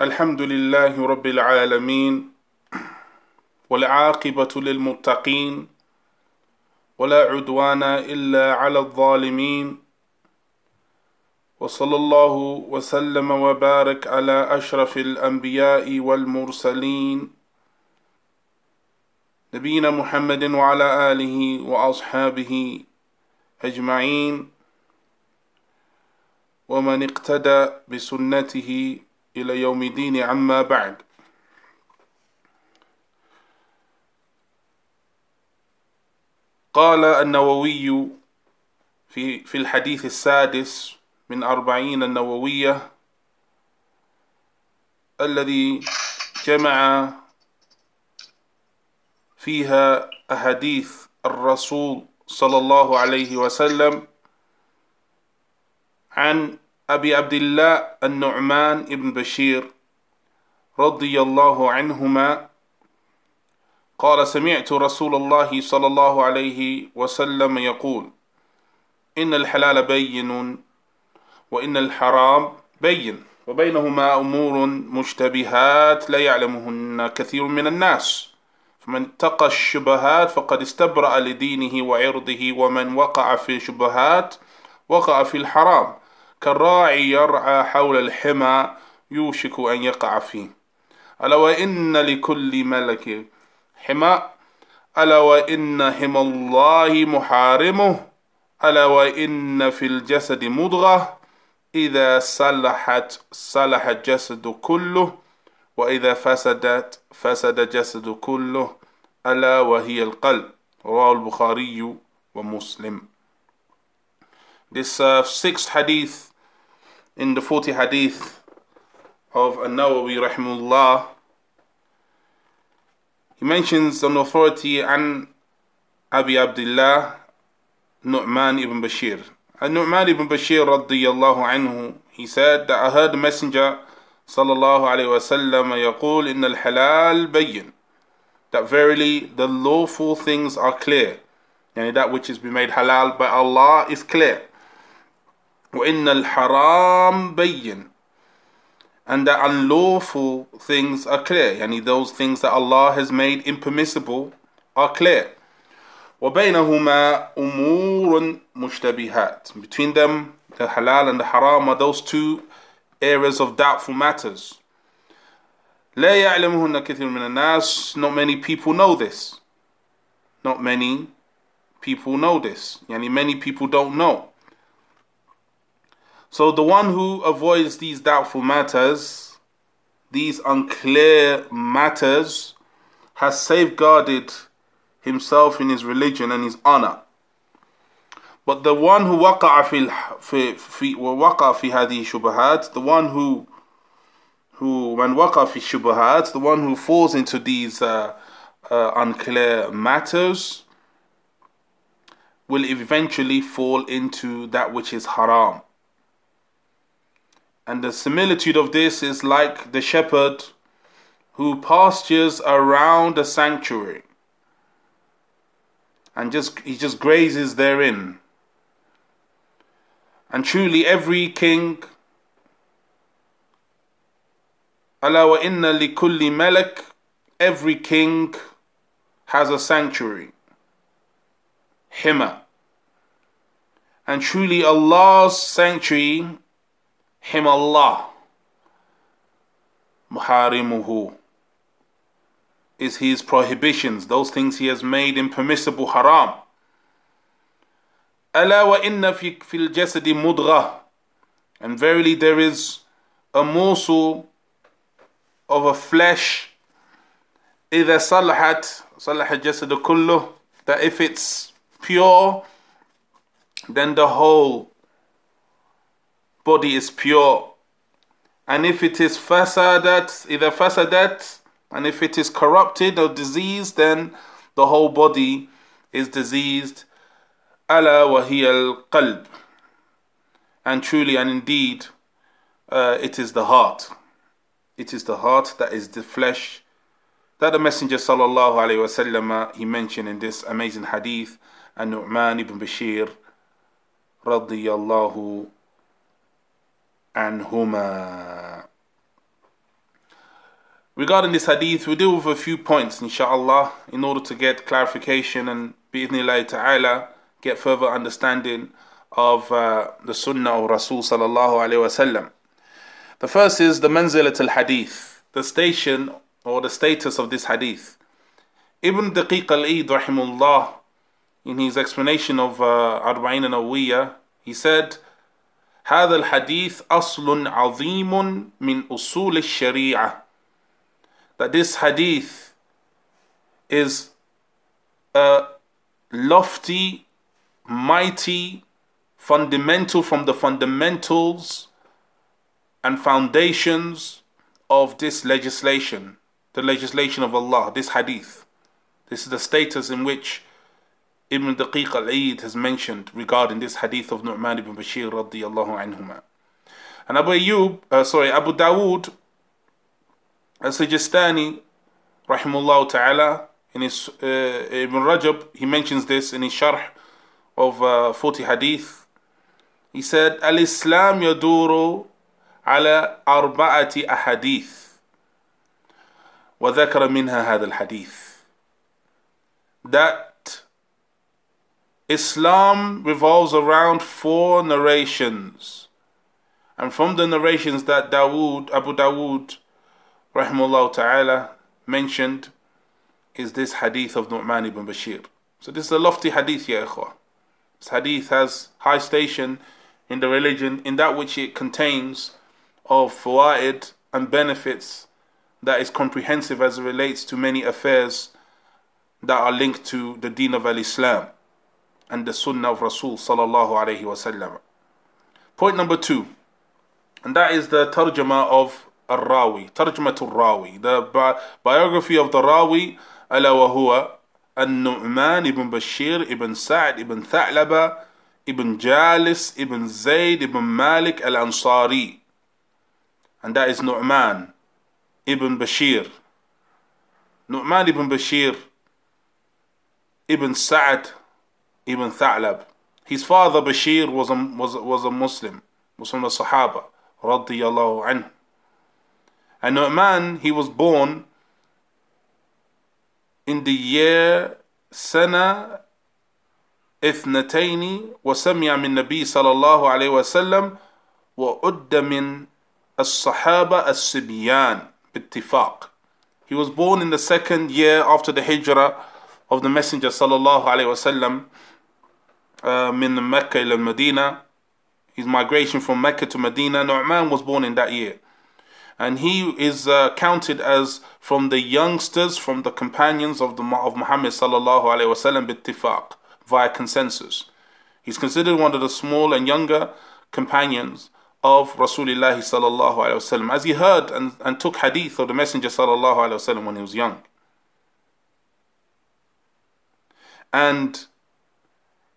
الحمد لله رب العالمين والعاقبة للمتقين ولا عدوان إلا على الظالمين وصلى الله وسلم وبارك على أشرف الأنبياء والمرسلين نبينا محمد وعلى آله وأصحابه أجمعين ومن اقتدى بسنته إلى يوم الدين عما بعد. قال النووي في في الحديث السادس من أربعين النووية الذي جمع فيها أحاديث الرسول صلى الله عليه وسلم عن أبي عبد الله النعمان بن بشير رضي الله عنهما قال سمعت رسول الله صلى الله عليه وسلم يقول إن الحلال بين وإن الحرام بين وبينهما أمور مشتبهات لا يعلمهن كثير من الناس. فمن اتقى الشبهات فقد استبرأ لدينه وعرضه ومن وقع في شبهات وقع في الحرام. كالراعي يرعى حول الحمى يوشك أن يقع فيه. ألا وإن لكل ملك حمى؟ ألا وإن حمى الله محارمه؟ ألا وإن في الجسد مضغة؟ إذا صلحت صلح الجسد كله وإذا فسدت فسد الجسد كله ألا وهي القلب. رواه البخاري ومسلم. This uh, sixth hadith in the 40 hadith of An-Nawawi rahimullah he mentions an authority an Abi Abdullah Nu'man ibn Bashir and Nu'man ibn Bashir radiyallahu anhu he said that I heard the messenger sallallahu alayhi wasallam يقول إن الحلال بين that verily the lawful things are clear yani that which has been made halal by Allah is clear وإن الحرام بين and that unlawful things are clear yani those things that Allah has made impermissible are clear وبينهما أمور مشتبهات between them the halal and the haram are those two areas of doubtful matters لا يعلمهن كثير من الناس not many people know this not many people know this yani many people don't know So the one who avoids these doubtful matters, these unclear matters, has safeguarded himself in his religion and his honor. But the one who waqa fi fi waqa fi shubahat, the one who who when waqa fi shubahat, the one who falls into these uh, uh, unclear matters, will eventually fall into that which is haram and the similitude of this is like the shepherd who pastures around a sanctuary and just he just grazes therein. And truly every king ala wa inna li kulli malak every king has a sanctuary hima and truly Allah's sanctuary him Allah muharimuhu is his prohibitions those things he has made impermissible haram ألا وإن في في الجسد مضغة and verily there is a morsel of a flesh إذا صلحت صلح الجسد كله that if it's pure then the whole body is pure. And if it is fasadat, either fasadat, and if it is corrupted or diseased, then the whole body is diseased. Ala wa al-qalb. And truly and indeed, uh, it is the heart. It is the heart that is the flesh that the Messenger sallallahu alaihi wasallam uh, he mentioned in this amazing hadith, and Nu'man ibn Bashir radiyallahu anhuma Regarding this hadith, we deal with a few points, inshallah, in order to get clarification and bi'idhnillah ta'ala, get further understanding of uh, the sunnah of Rasul sallallahu alayhi. The first is the manzilat al-hadith, the station or the status of this hadith. Ibn Daqiq al-Eid rahimullah, in his explanation of uh, Arba'in Nawiyya, he said, هذا الحديث أصل عظيم من أصول الشريعة that this hadith is a lofty, mighty, fundamental from the fundamentals and foundations of this legislation, the legislation of Allah, this hadith. This is the status in which Ibn Daqiq al-Eid has mentioned regarding this hadith of Nu'man ibn Bashir radiyallahu anhuma. And Abu Ayyub, uh, sorry, Abu Dawood As-Sijistani, rahimullah ta'ala, in his uh, Ibn Rajab, he mentions this in his sharh of uh, 40 hadith. He said, Al-Islam yaduru ala arba'ati ahadith. وذكر منها هذا الحديث that Islam revolves around four narrations and from the narrations that Dawood Abu Dawood rahimahullah ta'ala mentioned is this hadith of Nu'man ibn Bashir. So this is a lofty hadith, ya ikhwah. This hadith has high station in the religion in that which it contains of fawaid and benefits that is comprehensive as it relates to many affairs that are linked to the deen of al-Islam and the sunnah of Rasul sallallahu alayhi wasallam. Point number two, and that is the tarjama of الراوي ترجمة الراوي the biography of the راوي ألا وهو النعمان ابن بشير ابن سعد ابن ثعلبة ابن جالس ابن زيد ابن مالك الأنصاري and that is نعمان ابن بشير نعمان ابن بشير ابن سعد ابن ثعلب his father Bashir was a, was, was a Muslim was from the Sahaba رضي الله عنه And Nu'man, he was born in the year سنة اثنتين وسمع من النبي صلى الله عليه وسلم وعد من الصحابة السبيان باتفاق. He was born in the second year after the hijrah of the Messenger صلى الله عليه وسلم um, in the Mecca and Medina, his migration from Mecca to Medina. Nu'man was born in that year. And he is uh, counted as from the youngsters, from the companions of the of Muhammad sallallahu alaihi wasallam bittifaq, via consensus. He's considered one of the small and younger companions of Rasulullah sallallahu alaihi wasallam, as he heard and, and took hadith of the Messenger sallallahu alaihi wasallam when he was young. And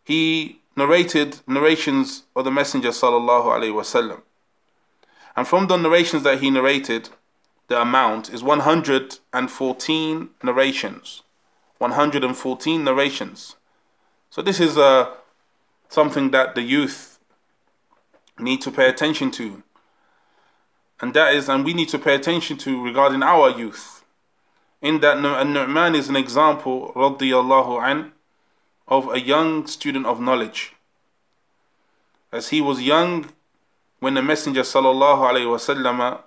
he narrated narrations of the Messenger sallallahu alaihi wasallam. And from the narrations that he narrated, the amount is 114 narrations. 114 narrations. So this is uh, something that the youth need to pay attention to. And that is, and we need to pay attention to regarding our youth. In that Nu'man is an example, radiyallahu an, of a young student of knowledge. As he was young, when the Messenger sallallahu wasallam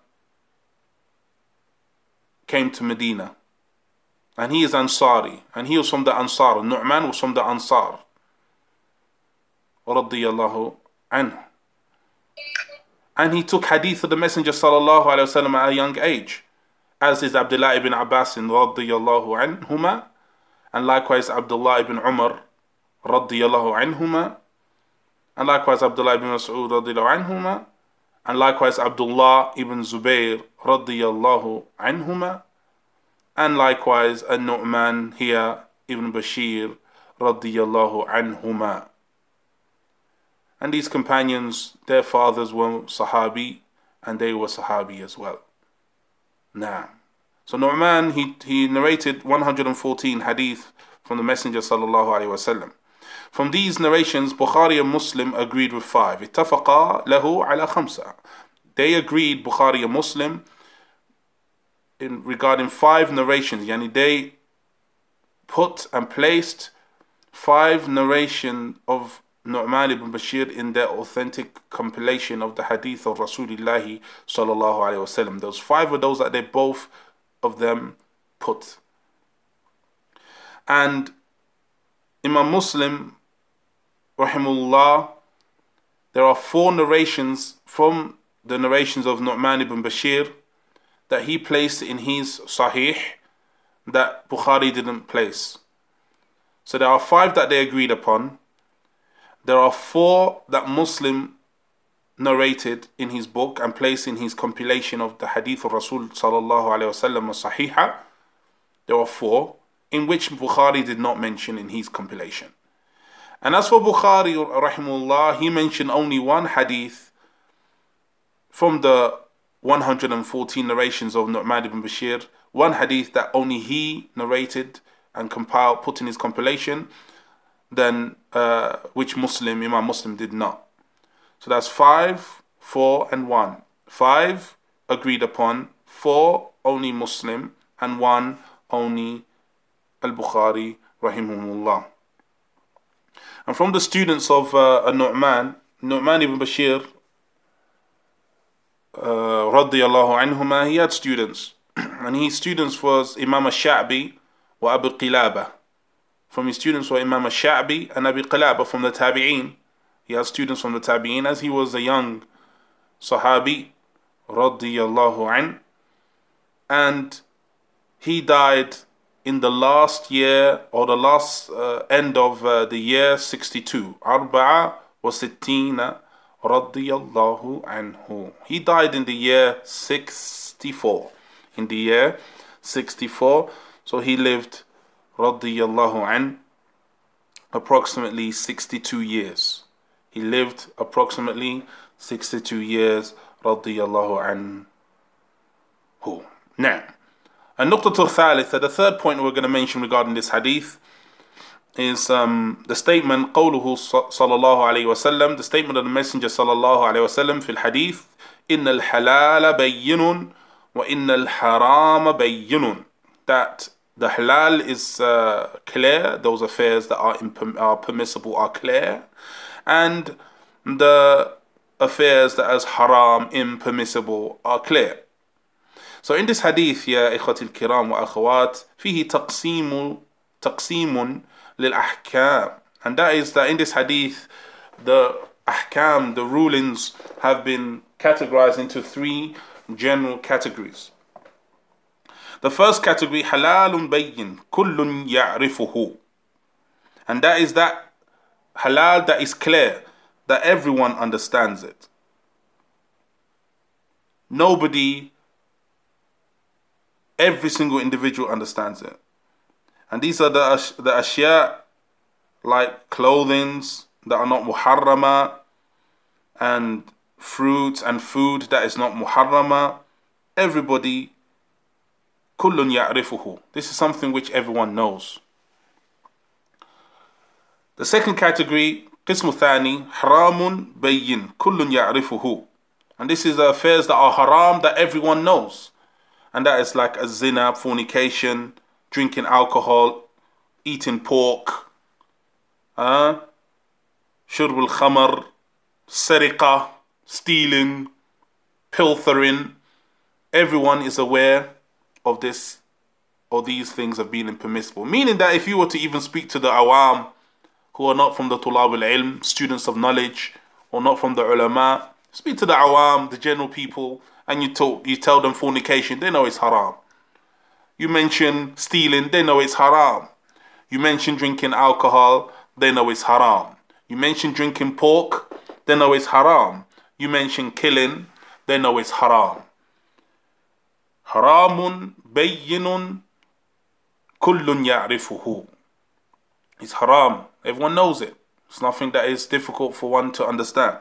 came to Medina. And he is Ansari. And he was from the Ansar. Nu'man was from the Ansar. Anhu. And he took hadith of the Messenger sallallahu wasallam at a young age. As is Abdullah ibn Abbas radiyallahu anhuma. And likewise Abdullah ibn Umar radiyallahu anhuma and likewise Abdullah ibn Mas'ud radiallahu anhuma, and likewise Abdullah ibn Zubayr radiallahu anhuma, and likewise An-Nu'man here ibn Bashir radiallahu anhuma. And these companions, their fathers were Sahabi, and they were Sahabi as well. Now, so Nu'man, he, he narrated 114 hadith from the Messenger sallallahu alaihi wasallam. From these narrations, Bukhari and Muslim agreed with five. اتفقا له على خمسة. They agreed, Bukhari and Muslim, in regarding five narrations. Yani they put and placed five narration of Nu'man ibn Bashir in their authentic compilation of the hadith of Rasulullah sallallahu alaihi wasallam. Those five of those that they both of them put. And Imam Muslim, rahimullah, there are four narrations from the narrations of Nu'man ibn Bashir that he placed in his Sahih that Bukhari didn't place. So there are five that they agreed upon. There are four that Muslim narrated in his book and placed in his compilation of the Hadith of Rasul sallallahu alaihi wasallam Sahiha. There are four in which Bukhari did not mention in his compilation. And as for Bukhari rahimullah, he mentioned only one hadith from the 114 narrations of Nu'man ibn Bashir, one hadith that only he narrated and compiled, put in his compilation, then uh, which Muslim, Imam Muslim did not. So that's five, four, and one. Five agreed upon, four only Muslim, and one only Al Bukhari, rahimahullah. And from the students of uh, Nu'man, Nu'man ibn Bashir, uh, radiallahu anhuma, he had students. and his students was Imam al-Sha'bi wa Abu Qilaba. From his students were Imam al-Sha'bi and Abu Qilaba from the Tabi'een. He had students from the Tabi'een as he was a young Sahabi, radiyallahu an. And he died in the last year or the last uh, end of uh, the year 62. Arba'a wa sittina radiyallahu anhu. He died in the year 64. In the year 64. So he lived radiyallahu an approximately 62 years. He lived approximately 62 years radiyallahu anhu. Now, النقطة الثالثة, the third point we're going to mention regarding this hadith is um, the statement قوله صلى الله عليه وسلم the statement of the messenger صلى الله عليه وسلم في الحديث إن الحلال بين وإن الحرام بين that the halal is uh, clear those affairs that are, are permissible are clear and the affairs that as haram impermissible are clear So in this hadith يا إخوتي الكرام وأخوات فيه تقسيم تقسيم للأحكام and that is that in this hadith the ahkam, the rulings have been categorized into three general categories. The first category, halalun bayyin, kullun ya'rifuhu. And that is that halal that is clear, that everyone understands it. Nobody, every single individual understands it. And these are the, the ashya like clothings that are not muharrama and fruits and food that is not muharrama. Everybody, kullun ya'rifuhu. This is something which everyone knows. The second category, قسم ثاني حرام بين كل يعرفه and this is the affairs that are haram that everyone knows and that is like a zina, fornication, drinking alcohol, eating pork, uh, shurb al khamar, serika, stealing, pilfering. Everyone is aware of this or these things have been impermissible. Meaning that if you were to even speak to the awam who are not from the tulab al ilm, students of knowledge, or not from the ulama, speak to the awam, the general people, and you talk, you tell them fornication, they know it's haram. You mention stealing, they know it's haram. You mention drinking alcohol, they know it's haram. You mention drinking pork, they know it's haram. You mention killing, they know it's haram. Haramun bayyinun kullun ya'rifuhu. It's haram. Everyone knows it. It's nothing that is difficult for one to understand.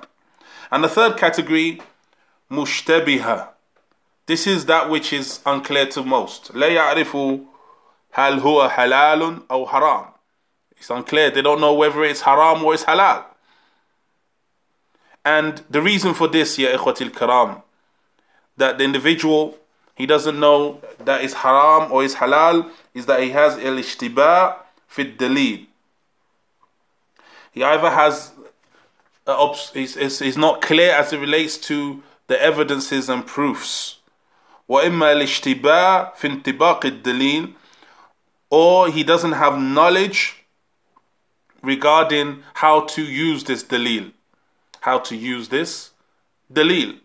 And the third category, mushtabiha. This is that which is unclear to most. لا يعرف هل هو حلال أو حرام. It's unclear. They don't know whether it's haram or it's halal. And the reason for this, ya ikhwatil karam, that the individual, he doesn't know that is haram or is halal, is that he has al-ishtiba fi dalil. He either has he's, he's not clear as it relates to the evidences and proofs. وإما الاشتباه في انطباق الدليل or he doesn't have knowledge regarding how to use this dalil. How to use this dalil.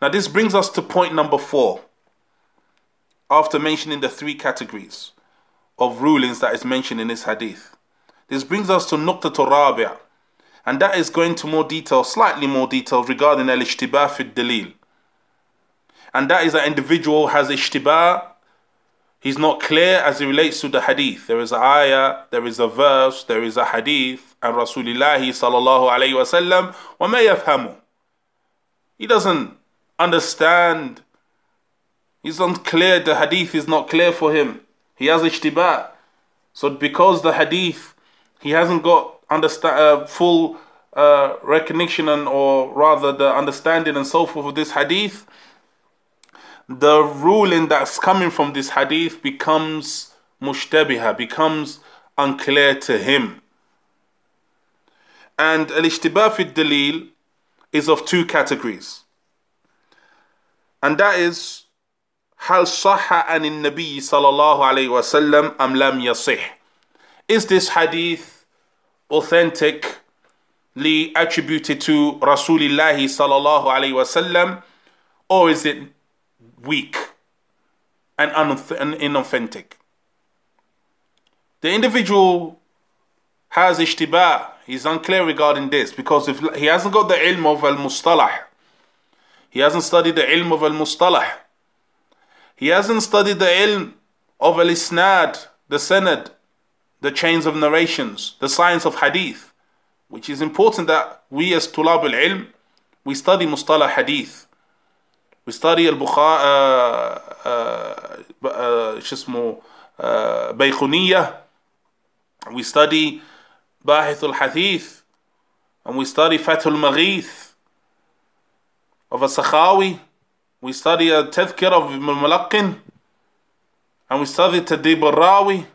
Now, this brings us to point number four. After mentioning the three categories of rulings that is mentioned in this hadith, this brings us to Nukta Rabi'ah, and that is going to more detail, slightly more detail regarding al ishtibah fi dalil. And that is that individual has ishtibah he's not clear as it relates to the hadith. There is a ayah, there is a verse, there is a hadith, and Rasulullah sallallahu alayhi wasallam, وَمَا يَفْهَمُ He doesn't understand. He's unclear. The hadith is not clear for him. He has ishtibah. So because the hadith, he hasn't got understand uh, full uh, recognition and, or rather the understanding and so forth of this hadith, the ruling that's coming from this hadith becomes mushtabiha, becomes unclear to him. And al-ishtibah fi dalil is of two categories. And that is هل صح عن النبي صلى الله عليه وسلم أم لم يصح Is this hadith authentically attributed to Rasulullah sallallahu wasallam, or is it weak and, and inauthentic? The individual has ishtibah, he's unclear regarding this because if he hasn't got the ilm of al mustalah, he hasn't studied the ilm of al mustalah, he hasn't studied the ilm of al isnad, the senad, the chains of narrations, the science of hadith, which is important that we as tulab al-ilm, we study mustalah hadith. We study al-Bukhari, uh, uh, uh, شو اسمه, We study Bahith al-Hadith, and we study Fathul Mughith of a Sakhawi. We study a Tadhkir of Ibn Mulaqqin, and we study Tadrib al-Rawi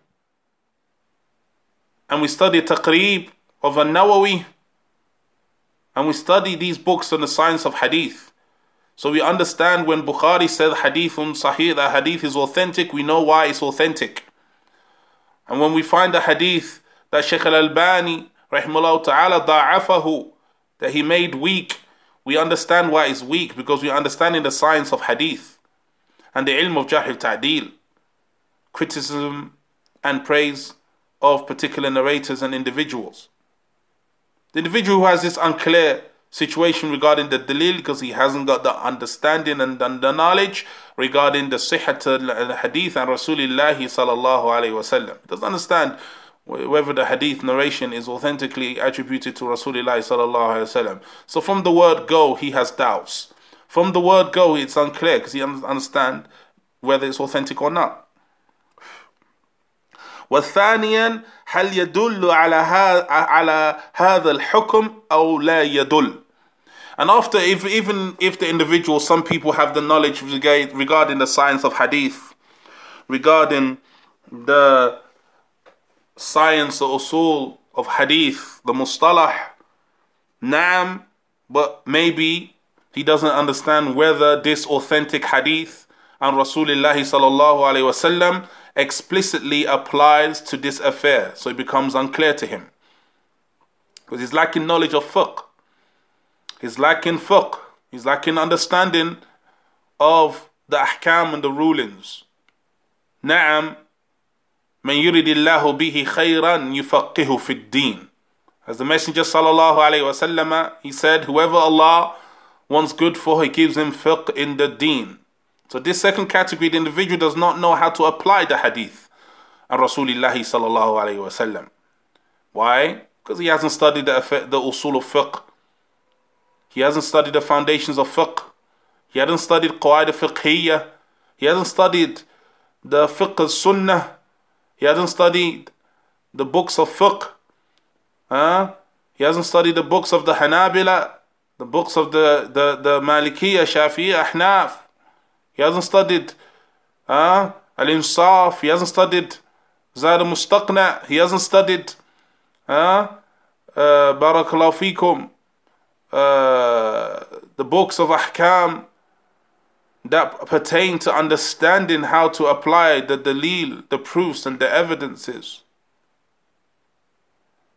and we study Taqrib of an Nawawi, and we study these books on the science of hadith. So we understand when Bukhari said hadithun sahih, that hadith is authentic, we know why it's authentic. And when we find a hadith that Shaykh al Albani, rahimahullah ta'ala, da'afahu, that he made weak, we understand why it's weak because we understand in the science of hadith and the ilm of Jarh wa Ta'dil, criticism and praise of particular narrators and individuals. The individual who has this unclear situation regarding the dalil because he hasn't got the understanding and the knowledge regarding the sihat al-hadith and Rasulullah sallallahu alayhi wasallam. He doesn't understand whether the hadith narration is authentically attributed to Rasulullah sallallahu alayhi wasallam. So from the word go, he has doubts. From the word go, it's unclear because he doesn't understand whether it's authentic or not. وثانيا هل يدل على على هذا الحكم أو لا يدل and after, if, even if the individual, some people have the knowledge regarding the science of hadith, regarding the science or usul of hadith, the mustalah, naam, but maybe he doesn't understand whether this authentic hadith and Rasulullah sallallahu alaihi wasallam explicitly applies to this affair, so it becomes unclear to him. Because he's lacking knowledge of fiqh. He's lacking fiqh. He's lacking understanding of the ahkam and the rulings. Na'am, man الله bihi khayran يفقه في deen. As the Messenger sallallahu alayhi wasallam he said, whoever Allah wants good for, he gives him fiqh in the deen. So this second category, the individual does not know how to apply the hadith and Rasulullah sallallahu alayhi wasallam. Why? Because he hasn't studied the, the usul of fiqh. He hasn't studied the foundations of fiqh. He hasn't studied qawaid fiqhiyya. He hasn't studied the fiqh sunnah. He hasn't studied the books of fiqh. Huh? He hasn't studied the books of the Hanabila, the books of the, the, the Malikiyya, Shafi'iyya, Ahnaf. He hasn't studied uh, Al-Insaf. He hasn't studied Zad al-Mustaqna. He hasn't studied uh, Barakallahu Fikum. Uh, the books of Ahkam that pertain to understanding how to apply the dalil, the proofs and the evidences.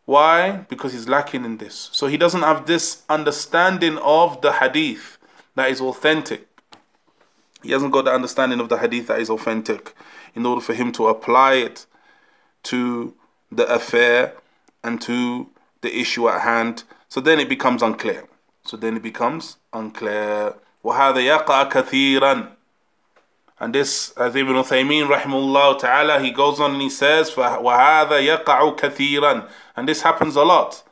Why? Because he's lacking in this. So he doesn't have this understanding of the hadith that is authentic. He hasn't got the understanding of the hadith that is authentic in order for him to apply it to the affair and to the issue at hand. So then it becomes unclear. So then it becomes unclear. وهذا يقع كثيرا and this, as Ibn Uthaymeen rahimahullah ta'ala, he goes on and he says, وَهَذَا يَقَعُ كَثِيرًا And this happens a lot.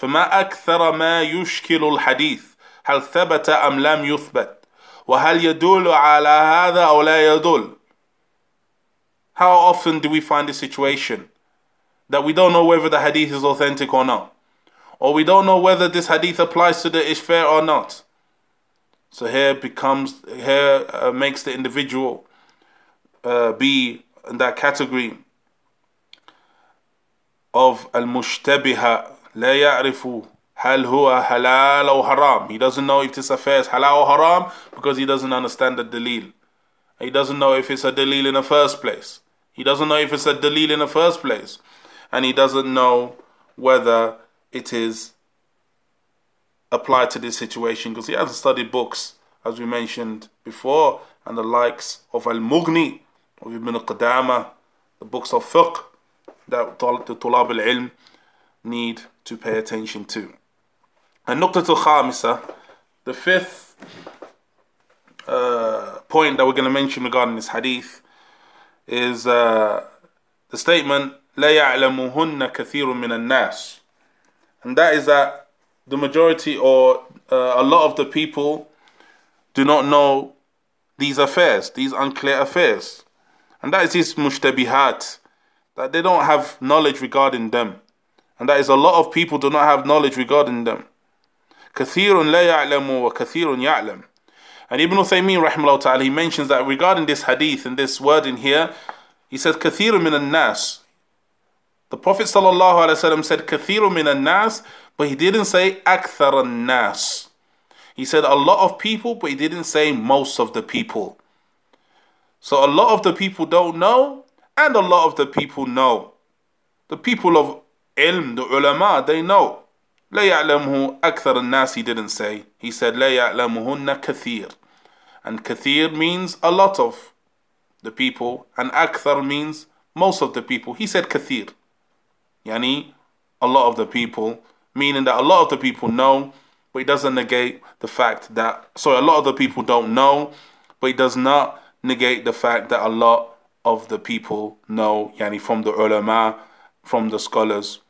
فَمَا أَكْثَرَ مَا يُشْكِلُ الْحَدِيث هل ثبت أم لم يثبت وهل يدل على هذا أو لا يدل How often do we find a situation that we don't know whether the hadith is authentic or not? Or we don't know whether this hadith applies to the ishfair or not? So here becomes here uh, makes the individual uh, be in that category of al-mushtabiha لا يعرف Hal huwa halal or haram. He doesn't know if this affair is halal or haram because he doesn't understand the dalil. He doesn't know if it's a dalil in the first place. He doesn't know if it's a dalil in the first place. And he doesn't know whether it is applied to this situation because he hasn't studied books, as we mentioned before, and the likes of Al Mughni, of Ibn al Qudama, the books of fiqh that the Tulab al Ilm need to pay attention to. And Nuqtat al Khamisa, the fifth uh, point that we're going to mention regarding this hadith is uh, the statement لا يعلمهن كثير من الناس and that is that the majority or uh, a lot of the people do not know these affairs, these unclear affairs. And that is these mushtabihat, that they don't have knowledge regarding them. And that is a lot of people do not have knowledge regarding them. كثير لا يعلم وكثير يعلم. And Ibn Uthaymeen rahimahullah ta'ala, he mentions that regarding this hadith and this word in here, he says كثير من الناس. The Prophet sallallahu alaihi wasallam said كثير من الناس but he didn't say akthar nas. He said a lot of people, but he didn't say most of the people. So a lot of the people don't know, and a lot of the people know. The people of ilm, the ulama, they know. لا يعلمه أكثر الناس he didn't say. He said لا يعلمهن كثير. And kathir means a lot of the people, and akthar means most of the people. He said kathir. Yani, a lot of the people meaning that a lot of the people know, but it doesn't negate the fact that, sorry, a lot of the people don't know, but it does not negate the fact that a lot of the people know, yani from the ulama, from the scholars.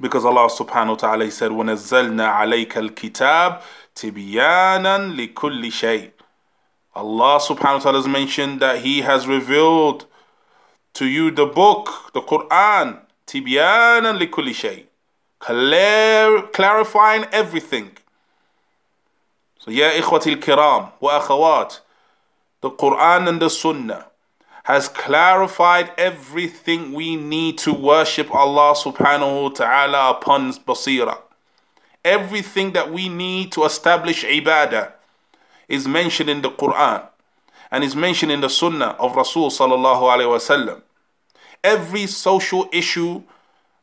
Because Allah subhanahu wa ta'ala said, وَنَزَّلْنَا عَلَيْكَ الْكِتَابِ تِبْيَانًا لِكُلِّ شَيْءٍ Allah subhanahu wa ta'ala has mentioned that He has revealed to you the book, the Quran, تِبْيَانًا لِكُلِّ شَيْءٍ clar- clarifying everything. So, yeah, ikhwati kiram wa akhawat, the Quran and the Sunnah has clarified everything we need to worship Allah subhanahu wa ta'ala upon basira. Everything that we need to establish ibadah is mentioned in the Quran and is mentioned in the Sunnah of Rasul sallallahu alaihi wasallam. Every social issue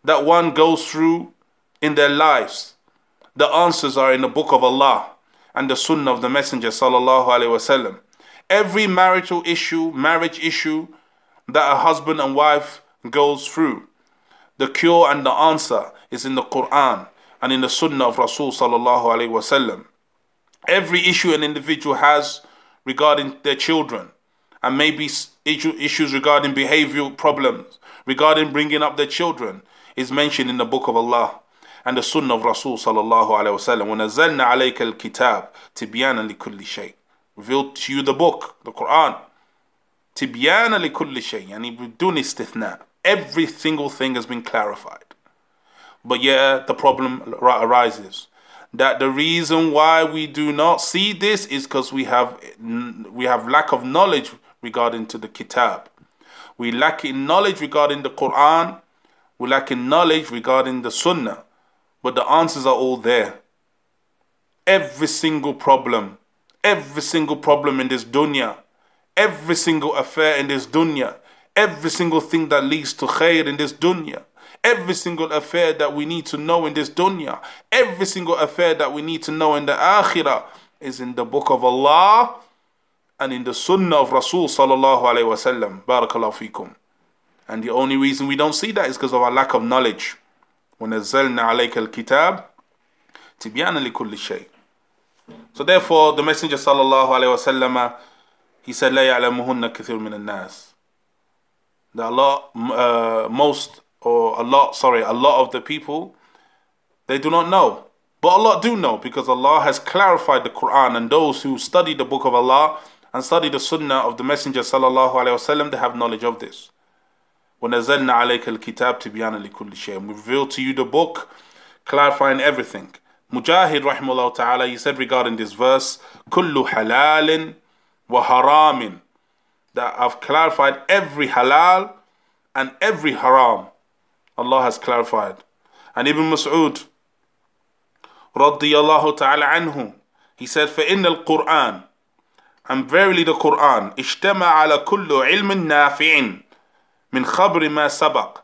that one goes through in their lives. The answers are in the book of Allah and the sunnah of the Messenger sallallahu alaihi wasallam Every marital issue, marriage issue that a husband and wife goes through, the cure and the answer is in the Quran and in the sunnah of Rasul sallallahu alaihi wasallam. Every issue an individual has regarding their children and maybe issues regarding behavioral problems, regarding bringing up their children, is mentioned in the book of Allah and the sunnah of Rasul sallallahu alayhi wasallam. وَنَزَّلْنَا عَلَيْكَ الْكِتَابِ تِبْيَانًا لِكُلِّ شَيْءٍ Revealed to you the book, the Quran. تِبْيَانًا لِكُلِّ شَيْءٍ يعني بدون استثناء. Every single thing has been clarified. But yeah, the problem arises that the reason why we do not see this is because we have we have lack of knowledge regarding to the kitab. We lack in knowledge regarding the Quran. We lack in knowledge regarding the Sunnah. But the answers are all there. Every single problem, every single problem in this dunya, every single affair in this dunya, every single thing that leads to khair in this dunya, every single affair that we need to know in this dunya, every single affair that we need to know in the akhirah is in the book of Allah and in the sunnah of Rasul sallallahu alayhi wasallam. Barakallahu fikum. And the only reason we don't see that is because of our lack of knowledge. وَنَزَّلْنَا عَلَيْكَ الْكِتَابِ تِبْيَانًا لِكُلِّ شَيْءٍ So therefore, the Messenger sallallahu alayhi wasallam, he said, لَا يَعْلَمُهُنَّ كَثِيرٌ مِنَ النَّاسِ That Allah, uh, most, or a lot, sorry, a lot of the people, they do not know. But Allah do know because Allah has clarified the Quran and those who study the book of Allah and study the sunnah of the Messenger sallallahu alayhi wasallam, they have knowledge of this. وَنَزَلْنَا عَلَيْكَ الْكِتَابِ تِبْيَانًا لِكُلِّ شَيْءٍ We revealed to you the book, clarifying everything. Mujahid rahimahullah ta'ala, he said regarding this verse, كُلُّ حَلَالٍ وَحَرَامٍ That I've clarified every halal and every haram. Allah has clarified. And Ibn Mas'ud, radiyallahu ta'ala anhu, he said, فَإِنَّ الْقُرْآنِ And verily the Quran, اجتمع على كل علم نافع min khabri ma sabaq.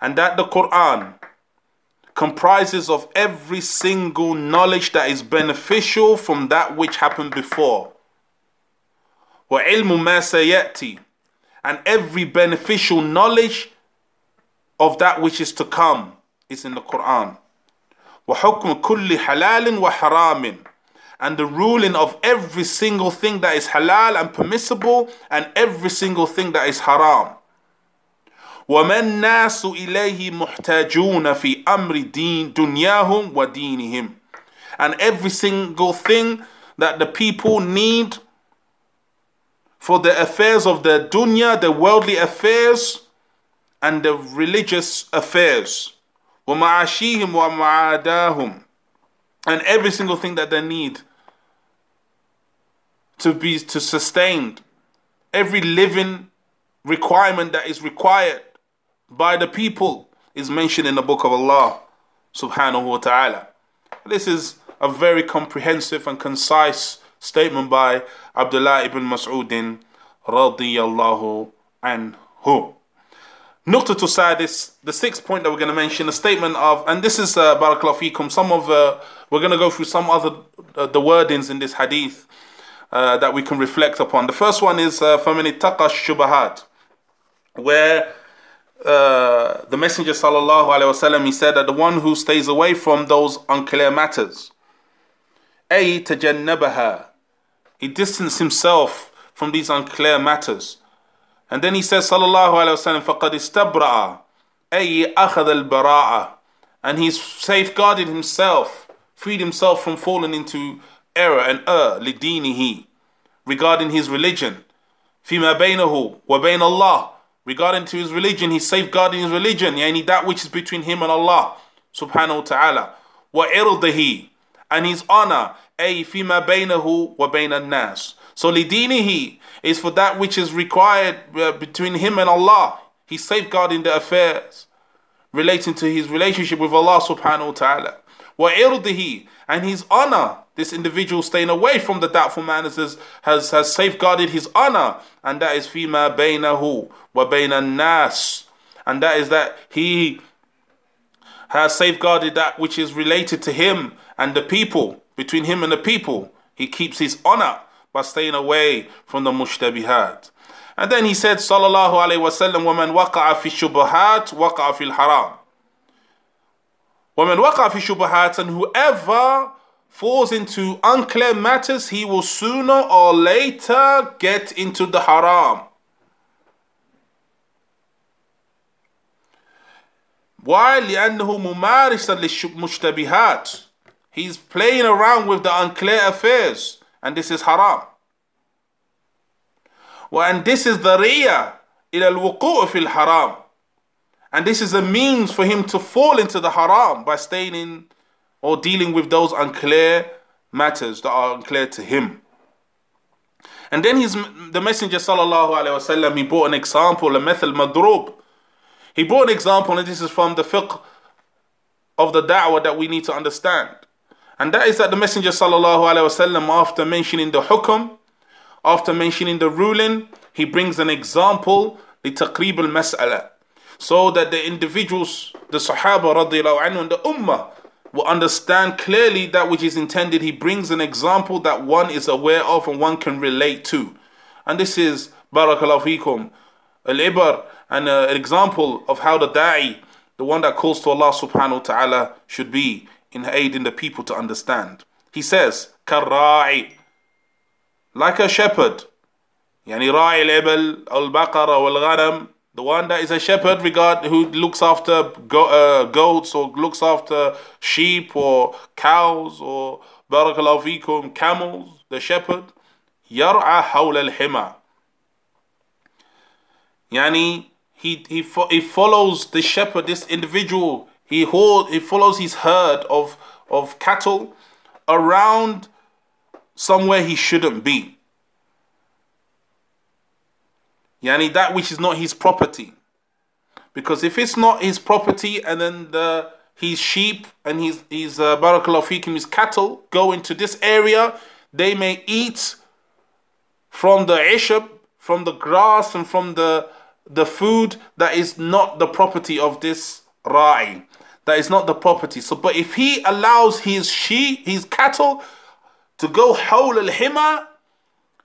And that the Quran comprises of every single knowledge that is beneficial from that which happened before. وعلم ما سيأتي and every beneficial knowledge of that which is to come is in the Quran. وحكم كل حلال وحرام and the ruling of every single thing that is halal and permissible and every single thing that is haram. وما الناس إليه محتاجون في أمر دين دنياهم ودينهم and every single thing that the people need for the affairs of the dunya, the worldly affairs and the religious affairs ومعاشيهم ومعاداهم and every single thing that they need to be to sustain every living requirement that is required by the people is mentioned in the book of Allah subhanahu wa ta'ala. This is a very comprehensive and concise statement by Abdullah ibn Mas'udin radiyallahu anhu. Nukta to Sadis, the sixth point that we're going to mention, a statement of, and this is uh, Barakallahu fikum, some of, uh, we're going to go through some other, uh, the wordings in this hadith uh, that we can reflect upon. The first one is, uh, فَمَنِ اتَّقَى الشُّبَهَاتِ where uh, the Messenger sallallahu alaihi wasallam he said that the one who stays away from those unclear matters, a tajannabaha, he distanced himself from these unclear matters, and then he says sallallahu alaihi wasallam faqad istabra'a, ay akhad al and he's safeguarded himself, freed himself from falling into error and err lidinihi regarding his religion, fima bainahu wa bain Allah regarding to his religion, he's safeguarding his religion, yani that which is between him and Allah subhanahu wa ta'ala. Wa irdahi, and his honor, ay fima bainahu wa bayna nas. So lidinihi is for that which is required uh, between him and Allah. He's safeguarding the affairs relating to his relationship with Allah subhanahu wa ta'ala. Wa irdihi, and his honor this individual staying away from the doubtful manners has, has, has safeguarded his honor, and that is fima bainahu wa bayna nas, and that is that he has safeguarded that which is related to him and the people, between him and the people. He keeps his honor by staying away from the mushtabihat. And then he said, Sallallahu Alaihi Wasallam, وَمَنْ وَقَعَ فِي الشُّبُهَاتِ وَقَعَ فِي الْحَرَامِ وَمَنْ وَقَعَ فِي الشُّبُهَاتِ And whoever falls into unclear matters, he will sooner or later get into the haram. Why? لأنه ممارسا للمشتبهات. He's playing around with the unclear affairs, and this is haram. And this is the riya إلى الوقوع في الحرام. And this is a means for him to fall into the haram by staying in or dealing with those unclear matters that are unclear to him. And then he's, the Messenger sallallahu alaihi wasallam, he brought an example, a method madrub. he brought an example, and this is from the fiqh of the da'wah that we need to understand. And that is that the Messenger sallallahu wasallam, after mentioning the hukum, after mentioning the ruling, he brings an example, the taqrib al-mas'ala, so that the individuals, the Sahaba radiallahu anhu and the Ummah will understand clearly that which is intended. He brings an example that one is aware of and one can relate to. And this is Barakallahu fikum, al-ibar, and uh, an example of how the da'i, the one that calls to Allah subhanahu wa ta'ala, should be in aiding the people to understand. He says, كالراعي like a shepherd يعني راعي الإبل أو البقرة والغنم the one that is a shepherd regard who looks after go, uh, goats or looks after sheep or cows or barakallahu fikum camels the shepherd يرعى حول الحمى يعني he, he, he follows the shepherd this individual he he follows his herd of of cattle around somewhere he shouldn't be Yani that which is not his property. Because if it's not his property and then the his sheep and his his uh, fikum his cattle go into this area, they may eat from the ishab, from the grass and from the the food that is not the property of this ra'i. That is not the property. So, but if he allows his sheep, his cattle, to go hawl al hima,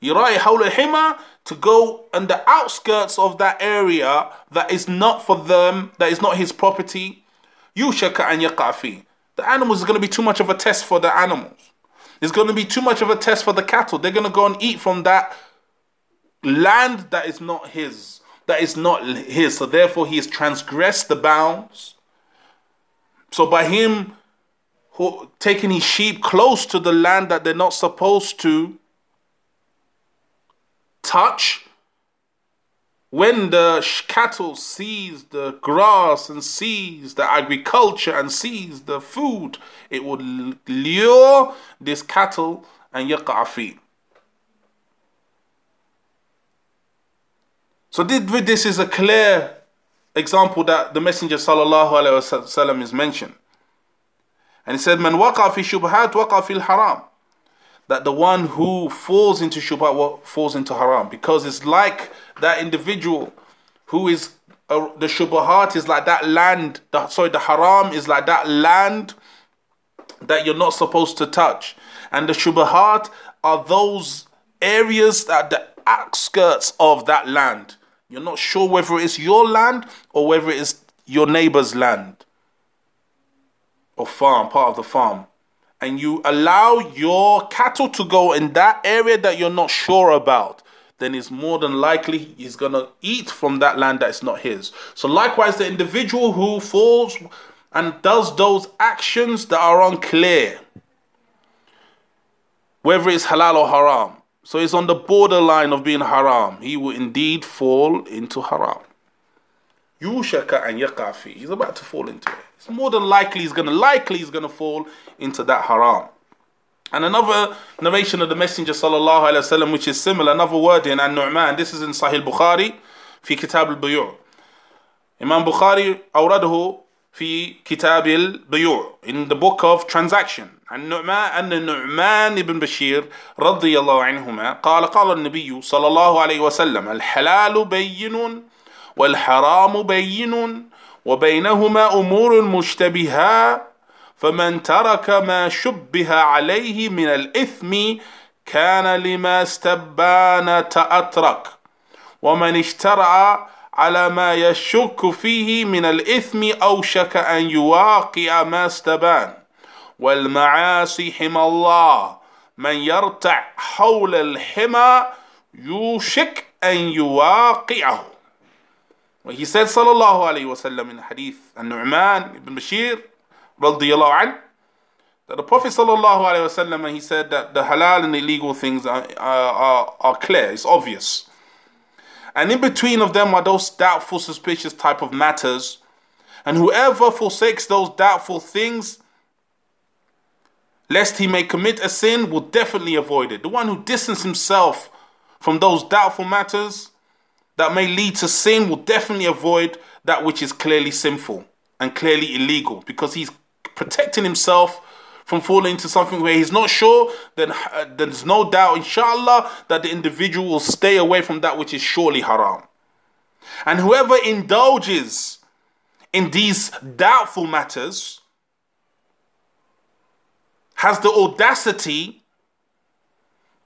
yirai hawl al hima, to go on the outskirts of that area that is not for them, that is not his property, yushaka an yaqafi. The animals is going to be too much of a test for the animals. It's going to be too much of a test for the cattle. They're going to go and eat from that land that is not his that is not his. So therefore, he has transgressed the bounds. So by him who, taking his sheep close to the land that they're not supposed to, touch. When the cattle sees the grass and sees the agriculture and sees the food, it would lure this cattle and yaqa So this is a clear example that the Messenger sallallahu wasallam is mentioned. And he said, "Man waqa fi shubhat waqa fi haram." that the one who falls into shubha falls into haram because it's like that individual who is uh, the shubahat is like that land the, sorry the haram is like that land that you're not supposed to touch and the shubahat are those areas that the outskirts of that land you're not sure whether it's your land or whether it is your neighbor's land or farm part of the farm and you allow your cattle to go in that area that you're not sure about, then it's more than likely he's going to eat from that land that's not his. So, likewise, the individual who falls and does those actions that are unclear, whether it's halal or haram, so it's on the borderline of being haram. He will indeed fall into haram. Yushaka and Yaqafi. He's about to fall into it. It's more than likely he's gonna likely he's gonna fall into that haram. And another narration of the Messenger sallallahu alayhi wasallam, which is similar, another word in An Nu'man. This is in Sahih Bukhari, fi Kitab al Buyu'. Imam Bukhari awradahu في كتاب البيوع in the book of transaction. عن نعمان أن النعمان بن بشير رضي الله عنهما قال قال النبي صلى الله عليه وسلم الحلال بين والحرام بين وبينهما أمور مشتبهة فمن ترك ما شبه عليه من الإثم كان لما استبان تأترك ومن اشترع على ما يشك فيه من الإثم أوشك أن يواقع ما استبان والمعاصي حمى الله من يرتع حول الحمى يوشك أن يواقعه He said, sallallahu alayhi wasallam in the hadith, and Nu'man ibn Bashir, radiyallahu an, that the Prophet sallallahu alayhi wasallam, he said that the halal and illegal things are, are, are clear, it's obvious. And in between of them are those doubtful, suspicious type of matters. And whoever forsakes those doubtful things, lest he may commit a sin, will definitely avoid it. The one who distances himself from those doubtful matters that may lead to sin will definitely avoid that which is clearly sinful and clearly illegal because he's protecting himself from falling into something where he's not sure, then uh, there's no doubt, inshallah, that the individual will stay away from that which is surely haram. And whoever indulges in these doubtful matters has the audacity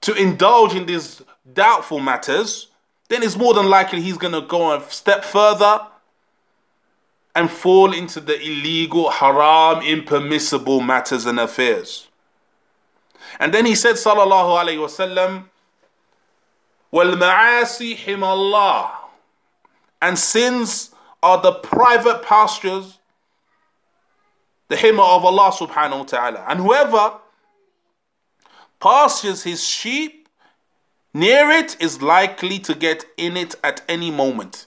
to indulge in these doubtful matters, then it's more than likely he's going to go a step further and fall into the illegal, haram, impermissible matters and affairs. And then he said, Sallallahu Alaihi Wasallam, وَالْمَعَاسِي حِمَ اللَّهِ And sins are the private pastures, the himma of Allah subhanahu wa ta'ala. And whoever pastures his sheep near it is likely to get in it at any moment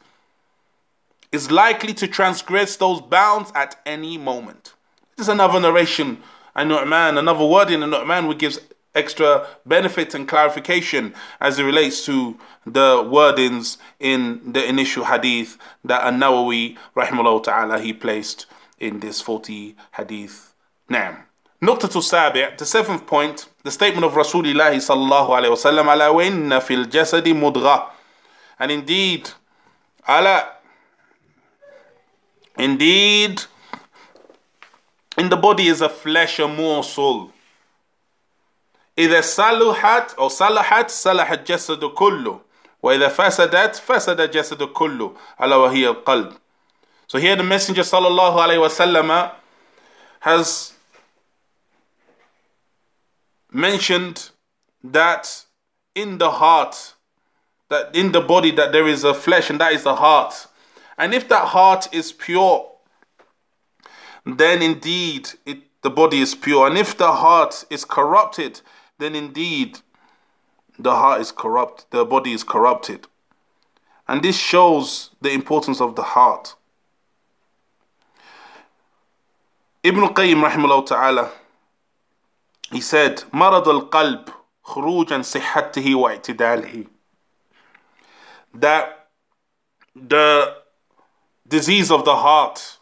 is likely to transgress those bounds at any moment. This is another narration, Another man, another word in man who gives extra benefit and clarification as it relates to the wordings in the initial hadith that An-Nawawi, rahimahullah ta'ala, he placed in this 40 hadith. Naam. Nuqtatul Sabi', the seventh point, the statement of Rasulullah sallallahu alayhi wa sallam, ala wa inna fil jasadi mudgha. And indeed, ala Indeed, in the body is a flesh, a morsel. إذا صلحت أو صلحت صلح الجسد كله وإذا فسدت فسد الجسد كله ألا وهي القلب So here the Messenger sallallahu alaihi wasallam has mentioned that in the heart, that in the body that there is a flesh and that is the heart. And if that heart is pure, then indeed it, the body is pure. And if the heart is corrupted, then indeed the heart is corrupt, the body is corrupted. And this shows the importance of the heart. Ibn Qayyim rahimahullah ta'ala, he said, مرض القلب خروجا صحته واعتداله. That the disease of the heart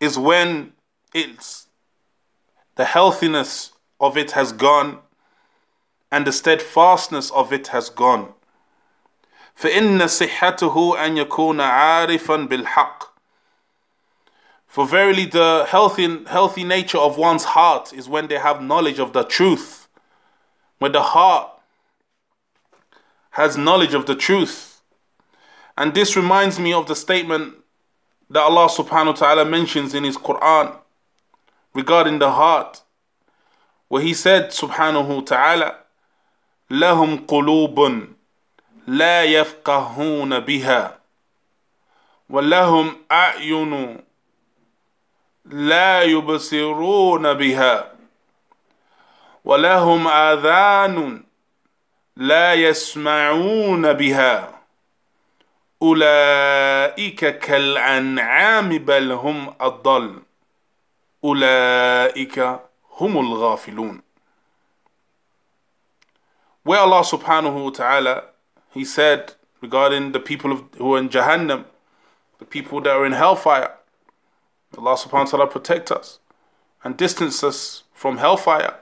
is when it's the healthiness of it has gone and the steadfastness of it has gone. فإن صحته أن يكون عارفا بالحق For verily the healthy, healthy nature of one's heart is when they have knowledge of the truth. When the heart has knowledge of the truth. And this reminds me of the statement that Allah subhanahu wa ta'ala mentions in His Quran regarding the heart, where He said subhanahu wa ta'ala, لهم قلوب لا يفقهون بها ولهم أعين لا يبصرون بها ولهم آذان لا يسمعون بها أولئك كالأنعام بل هم أضل أولئك هم الغافلون Where Allah subhanahu wa ta'ala He said regarding the people of, who are in Jahannam, the people that are in hellfire, Allah subhanahu wa ta'ala protect us and distance us from hellfire.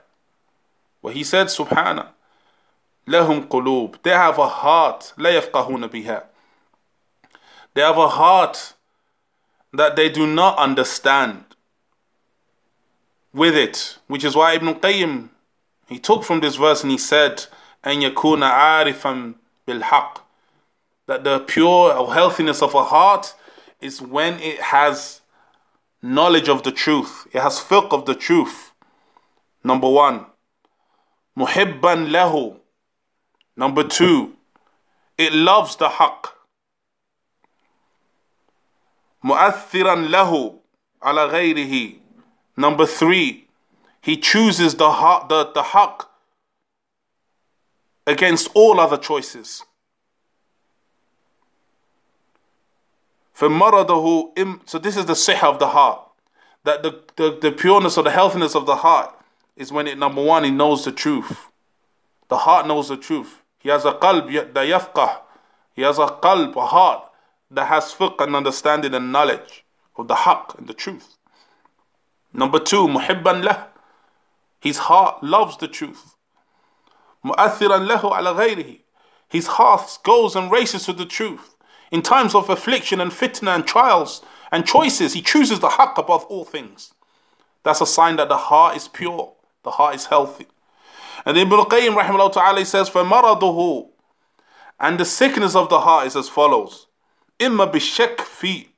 Where He said, Subhana, لهم قلوب, they have a heart, لا يفقهون بها. They have a heart that they do not understand with it, which is why Ibn Qayyim he took from this verse and he said, "And yakuna arifan bil that the pure healthiness of a heart is when it has knowledge of the truth, it has fiqh of the truth. Number one, muhibban lahu. Number two, it loves the haqq مؤثرا له على غيره number three he chooses the haq, the, the haq against all other choices فمرضه so this is the sihha of the heart that the, the, the pureness or the healthiness of the heart is when it, number one, he knows the truth. The heart knows the truth. He has a qalb that yafqah. He has a qalb, a heart that has fiqh and understanding and knowledge of the haqq and the truth. Number two, muhibban lah. His heart loves the truth. Mu'athiran lahu ala ghayrihi. His heart goes and races to the truth. In times of affliction and fitna and trials and choices, he chooses the haqq above all things. That's a sign that the heart is pure, the heart is healthy. And Ibn Qayyim rahimahullah ta'ala says, فَمَرَضُهُ And the sickness of the heart is as follows. Imma bishek fi.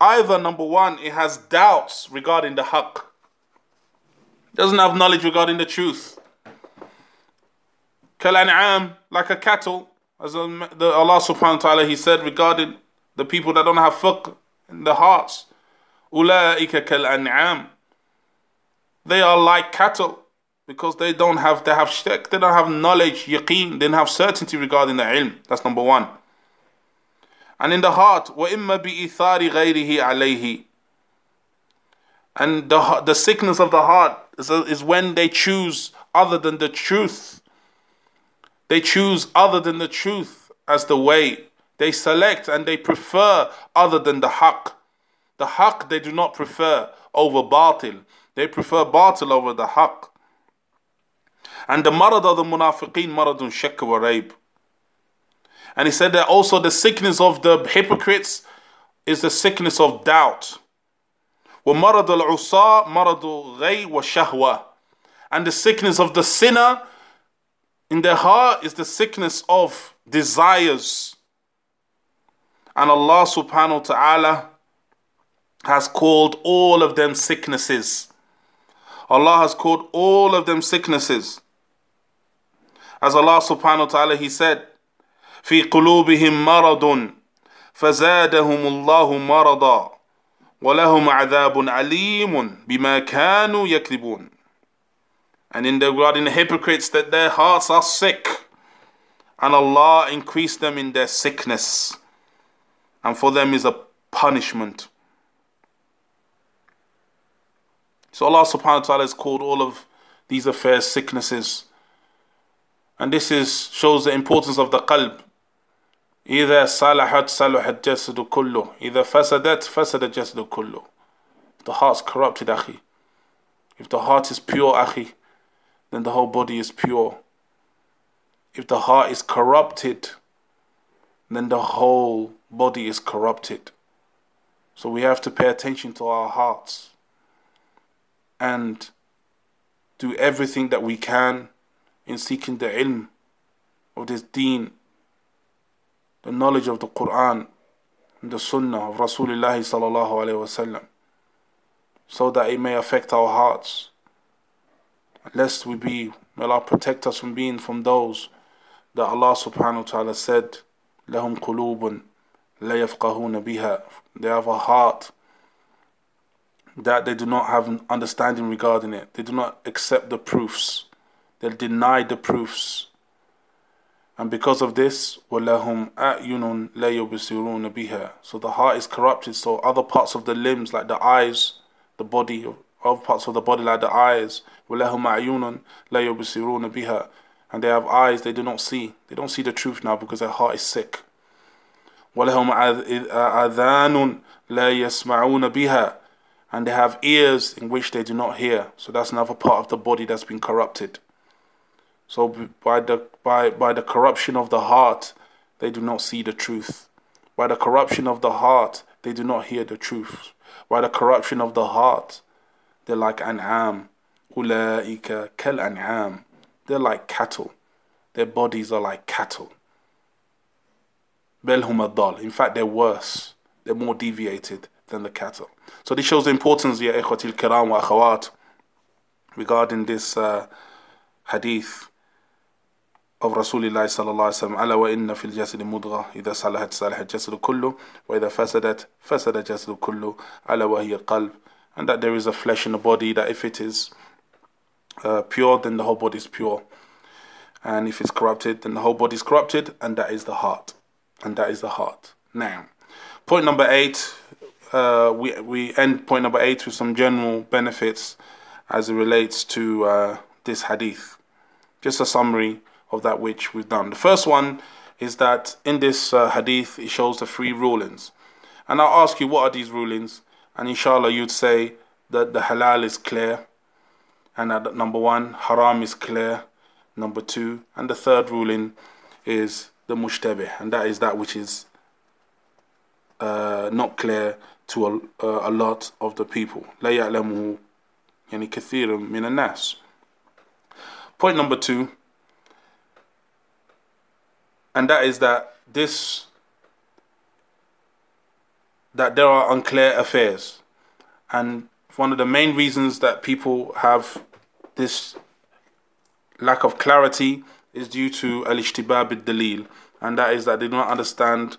Either number one, it has doubts regarding the haqq. Doesn't have knowledge regarding the truth. Kalan'am, like a cattle, as Allah subhanahu wa ta'ala he said regarding the people that don't have fiqh in their hearts. Ula'ika kalan'am. They are like cattle because they don't have they have shirk, they don't have knowledge, yaqeen, they don't have certainty regarding the ilm. That's number one And in the heart, وَإِمَّا بِإِثَارِ غَيْرِهِ عَلَيْهِ And the, the sickness of the heart is, is when they choose other than the truth. They choose other than the truth as the way. They select and they prefer other than the haqq. The haqq they do not prefer over batil. They prefer batil over the haqq. And the marad of the munafiqeen maradun shakk wa raib. And he said that also the sickness of the hypocrites is the sickness of doubt. ومرض العصاة مرض غي وشهوة. And the sickness of the sinner in their heart is the sickness of desires. And Allah subhanahu wa ta'ala has called all of them sicknesses. Allah has called all of them sicknesses. As Allah subhanahu wa ta'ala He said, في قلوبهم مرض فزادهم الله مرضا ولهم عذاب عليم بما كانوا يكذبون and in the regarding the hypocrites that their hearts are sick and Allah increased them in their sickness and for them is a punishment so Allah subhanahu wa ta'ala has called all of these affairs sicknesses and this is shows the importance of the qalb إذا صلحت صلح الجسد كله إذا فسدت فسد الجسد كله If the heart's corrupted أخي If the heart is pure أخي Then the whole body is pure If the heart is corrupted Then the whole body is corrupted So we have to pay attention to our hearts And do everything that we can in seeking the ilm of this deen the knowledge of the Quran and the Sunnah of Rasulullah sallallahu alaihi wasallam, so that it may affect our hearts. Lest we be, may Allah protect us from being from those that Allah subhanahu wa ta'ala said, لهم قلوب لا يفقهون بها. They have a heart that they do not have understanding regarding it. They do not accept the proofs. They deny the proofs. And because of this, وَلَهُمْ أَعْيُنٌ لَا يُبْصِرُونَ بِهَا So the heart is corrupted, so other parts of the limbs, like the eyes, the body, other parts of the body, like the eyes, وَلَهُمْ أَعْيُنٌ لَا يُبْصِرُونَ بِهَا And they have eyes, they do not see. They don't see the truth now because their heart is sick. وَلَهُمْ أَذَانٌ لَا يَسْمَعُونَ بِهَا And they have ears in which they do not hear. So that's another part of the body that's been corrupted. So by the by by the corruption of the heart, they do not see the truth. By the corruption of the heart, they do not hear the truth. By the corruption of the heart, they're like an'am. Ulaika kal an'am. They're like cattle. Their bodies are like cattle. Belhum adal. In fact, they're worse. They're more deviated than the cattle. So this shows the importance, ya ikhwatil kiram wa akhawat, regarding this uh, hadith of Rasulullah sallallahu alaihi wasallam wa inna fil jasad mudghah. Idha salahat jasad kullu wa idha fasadat fasada jasad kullu ala wa hiya qalb. And that there is a flesh in the body that if it is uh, pure then the whole body is pure. And if it's corrupted then the whole body is corrupted and that is the heart. And that is the heart. Now point number 8 uh, we we end point number 8 with some general benefits as it relates to uh, this hadith. Just a summary of that which we've done. The first one is that in this uh, hadith it shows the three rulings. And I'll ask you, what are these rulings? And inshallah, you'd say that the halal is clear, and that number one, haram is clear, number two, and the third ruling is the mushtabih, and that is that which is uh, not clear to a, uh, a lot of the people. لا يعلمه يعني كثير من الناس. Point number two, and that is that this that there are unclear affairs, and one of the main reasons that people have this lack of clarity is due to al-ishtibab dalil and that is that they do not understand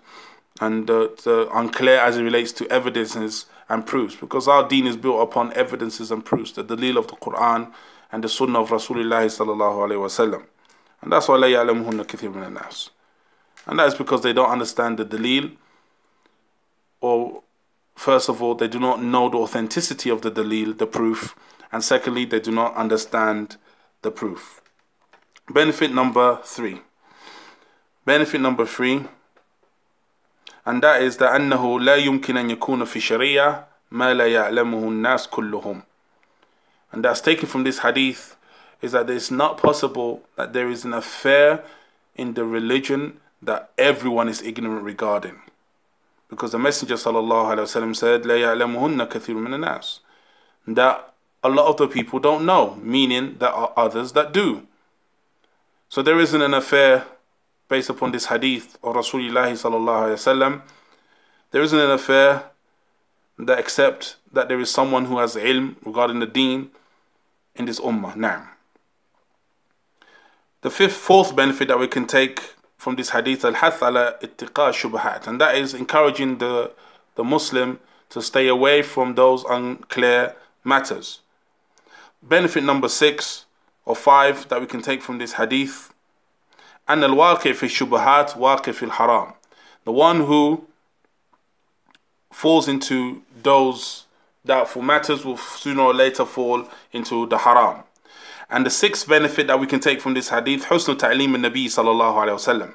and the unclear as it relates to evidences and proofs. Because our deen is built upon evidences and proofs the dalil of the Quran and the sunnah of Rasulullah sallallahu alaihi wasallam and that's why la ya'lamuhunna kathir min nas and that is because they don't understand the dalil or first of all they do not know the authenticity of the dalil the proof and secondly they do not understand the proof benefit number 3 benefit number 3 and that is that أنه لا يمكن أن يكون في شريعة ما لا يعلمه الناس كلهم and that's taken from this hadith is that it's not possible that there is an affair in the religion that everyone is ignorant regarding because the messenger sallallahu alaihi wasallam said لا يعلمهن كثير من الناس that a lot of the people don't know meaning there are others that do so there isn't an affair based upon this hadith of Rasulullah sallallahu alaihi wasallam, there isn't an affair that except that there is someone who has ilm regarding the deen in this ummah. Now, the fifth, fourth benefit that we can take from this hadith, al-hath ala ittiqa shubhat, and that is encouraging the, the Muslim to stay away from those unclear matters. Benefit number six or five that we can take from this hadith, and al-waqi shubhat shubahat waqi fi haram The one who falls into those doubtful matters will sooner or later fall into the haram. and the sixth benefit that we can take from this hadith حسن تعليم النبي صلى الله عليه وسلم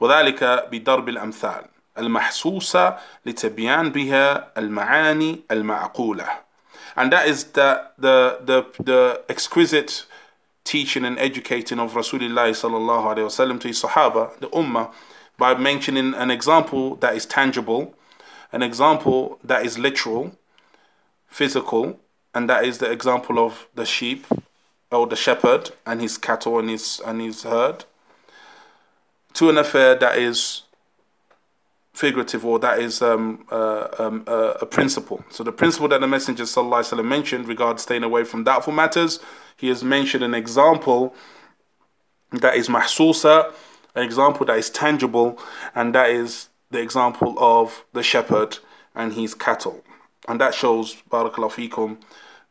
وذلك بضرب الأمثال المحسوسة لتبيان بها المعاني المعقولة and that is the, the, the, the exquisite teaching and educating of Rasulullah sallallahu alaihi wasallam to his Sahaba, the Ummah, by mentioning an example that is tangible, an example that is literal, physical, and that is the example of the sheep or the shepherd and his cattle and his and his herd, to an affair that is figurative or that is um, uh, um, uh, a principle. So the principle that the Messenger وسلم, mentioned regarding staying away from doubtful matters, he has mentioned an example that is mahsusa, an example that is tangible, and that is the example of the shepherd and his cattle. And that shows, barakallahu fikum,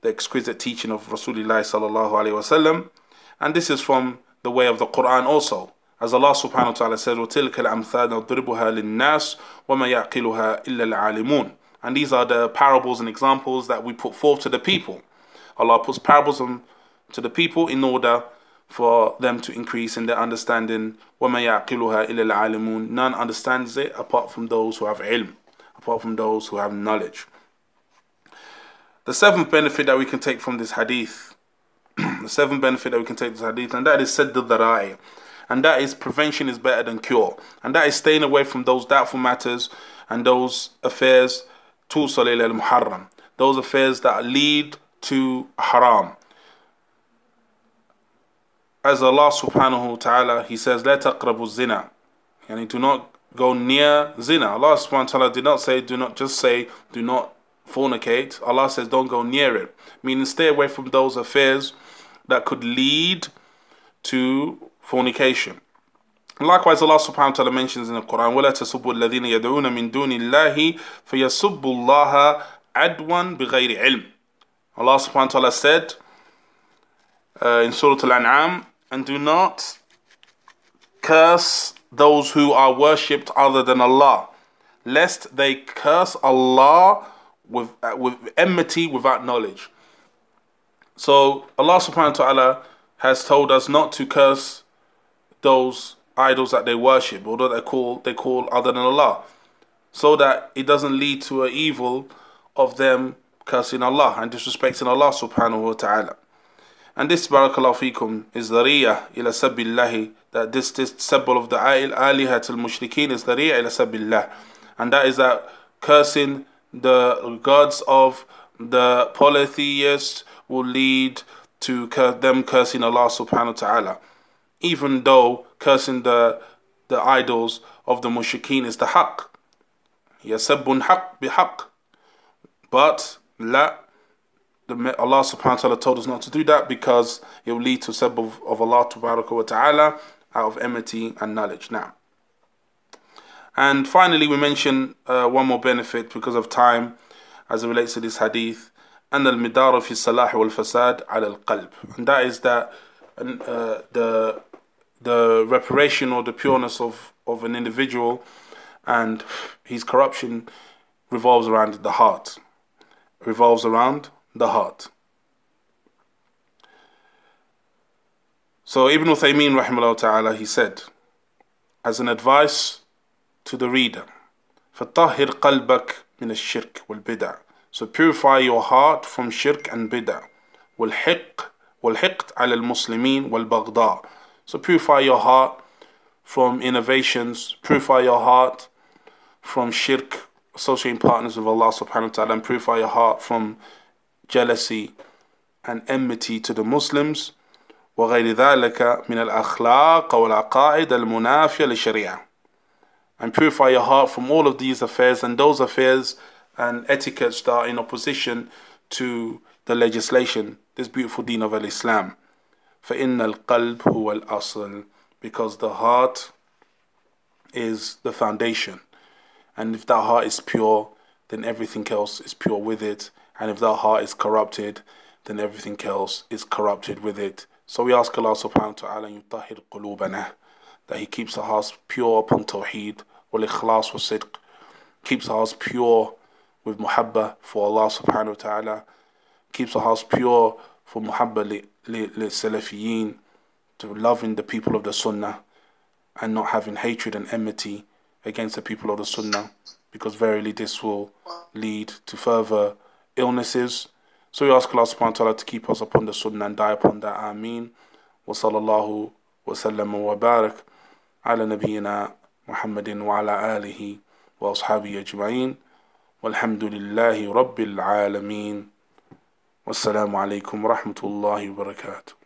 the exquisite teaching of Rasulullah sallallahu alaihi wasallam. And this is from the way of the Quran also. As Allah subhanahu wa ta'ala says, وَتِلْكَ الْأَمْثَالُ نَضْرِبُهَا لِلنَّاسِ وَمَا يَعْقِلُهَا إِلَّا الْعَالِمُونَ And these are the parables and examples that we put forth to the people. Allah puts parables to the people in order for them to increase in their understanding. وَمَا يَعْقِلُهَا إِلَّا الْعَالِمُونَ None understands it apart from those who have ilm, apart from those who have knowledge. The seventh benefit that we can take from this hadith, the seventh benefit that we can take from this hadith, and that is said the dharai and that is prevention is better than cure, and that is staying away from those doubtful matters and those affairs to salil al muharram, those affairs that lead to haram. As Allah subhanahu wa ta'ala, He says, La taqrabu zina. And do not go near zina. Allah subhanahu wa ta'ala did not say, do not just say, do not fornicate. Allah says, don't go near it. Meaning, stay away from those affairs that could lead to fornication. Likewise, Allah subhanahu wa ta'ala mentions in the Quran, وَلَا تَسُبُّوا الَّذِينَ يَدْعُونَ مِن دُونِ اللَّهِ فَيَسُبُّوا اللَّهَ عَدْوًا بِغَيْرِ عِلْمٍ Allah subhanahu wa ta'ala said uh, in Surah Al-An'am, and do not curse those who are worshipped other than Allah, lest they curse Allah with, uh, with enmity without knowledge. So Allah subhanahu wa ta'ala has told us not to curse those idols that they worship, although they call they call other than Allah, so that it doesn't lead to an evil of them cursing Allah and disrespecting Allah subhanahu wa ta'ala. And this barakallahu fikum is the riyah ila sabbillahi that this this symbol of the alihat al mushrikeen is the riyah ila sabbillah and that is that cursing the gods of the polytheists will lead to them cursing Allah subhanahu wa ta'ala. Even though cursing the the idols of the mushrikeen is the haqq. Yasabbun haqq bihaqq. But la, the, Allah subhanahu wa ta'ala told us not to do that because it will lead to sab of, of Allah subhanahu wa ta'ala out of enmity and knowledge. Now. And finally, we mention uh, one more benefit because of time as it relates to this hadith. And al midar fi salah wal fasad al al qalb. And that is that uh, the the reparation or the pureness of, of an individual and his corruption revolves around the heart. Revolves around the heart. So Ibn Uthaymeen, rahimahullah ta'ala, he said, as an advice to the reader, فَطَهِّرْ قَلْبَكَ مِنَ الشِّرْكِ وَالْبِدَعِ So purify your heart from shirk and bid'ah. والحق والحقد على المسلمين والبغضاء So purify your heart from innovations, purify your heart from shirk, associating partners with Allah subhanahu wa ta'ala, and purify your heart from jealousy and enmity to the Muslims وغير ذلك من الأخلاق والعقائد المنافية للشريعة and purify your heart from all of these affairs and those affairs and etiquettes that are in opposition to the legislation, this beautiful deen of Islam. فإن القلب هو الأصل because the heart is the foundation and if that heart is pure then everything else is pure with it and if that heart is corrupted, then everything else is corrupted with it. So we ask Allah subhanahu wa ta'ala yutahhir qulubana that He keeps our hearts pure upon tawheed, wa sidq, keeps our hearts pure with muhabba for Allah subhanahu wa ta'ala, keeps our hearts pure for muhabba li to loving the people of the sunnah and not having hatred and enmity against the people of the sunnah because verily this will lead to further illnesses. So we ask Allah subhanahu wa ta'ala to keep us upon the sunnah and die upon that. Ameen. Sallallahu wa sallam wa barak محمد وعلى آله وأصحابه أجمعين والحمد لله رب العالمين. والسلام عليكم ورحمة الله وبركاته.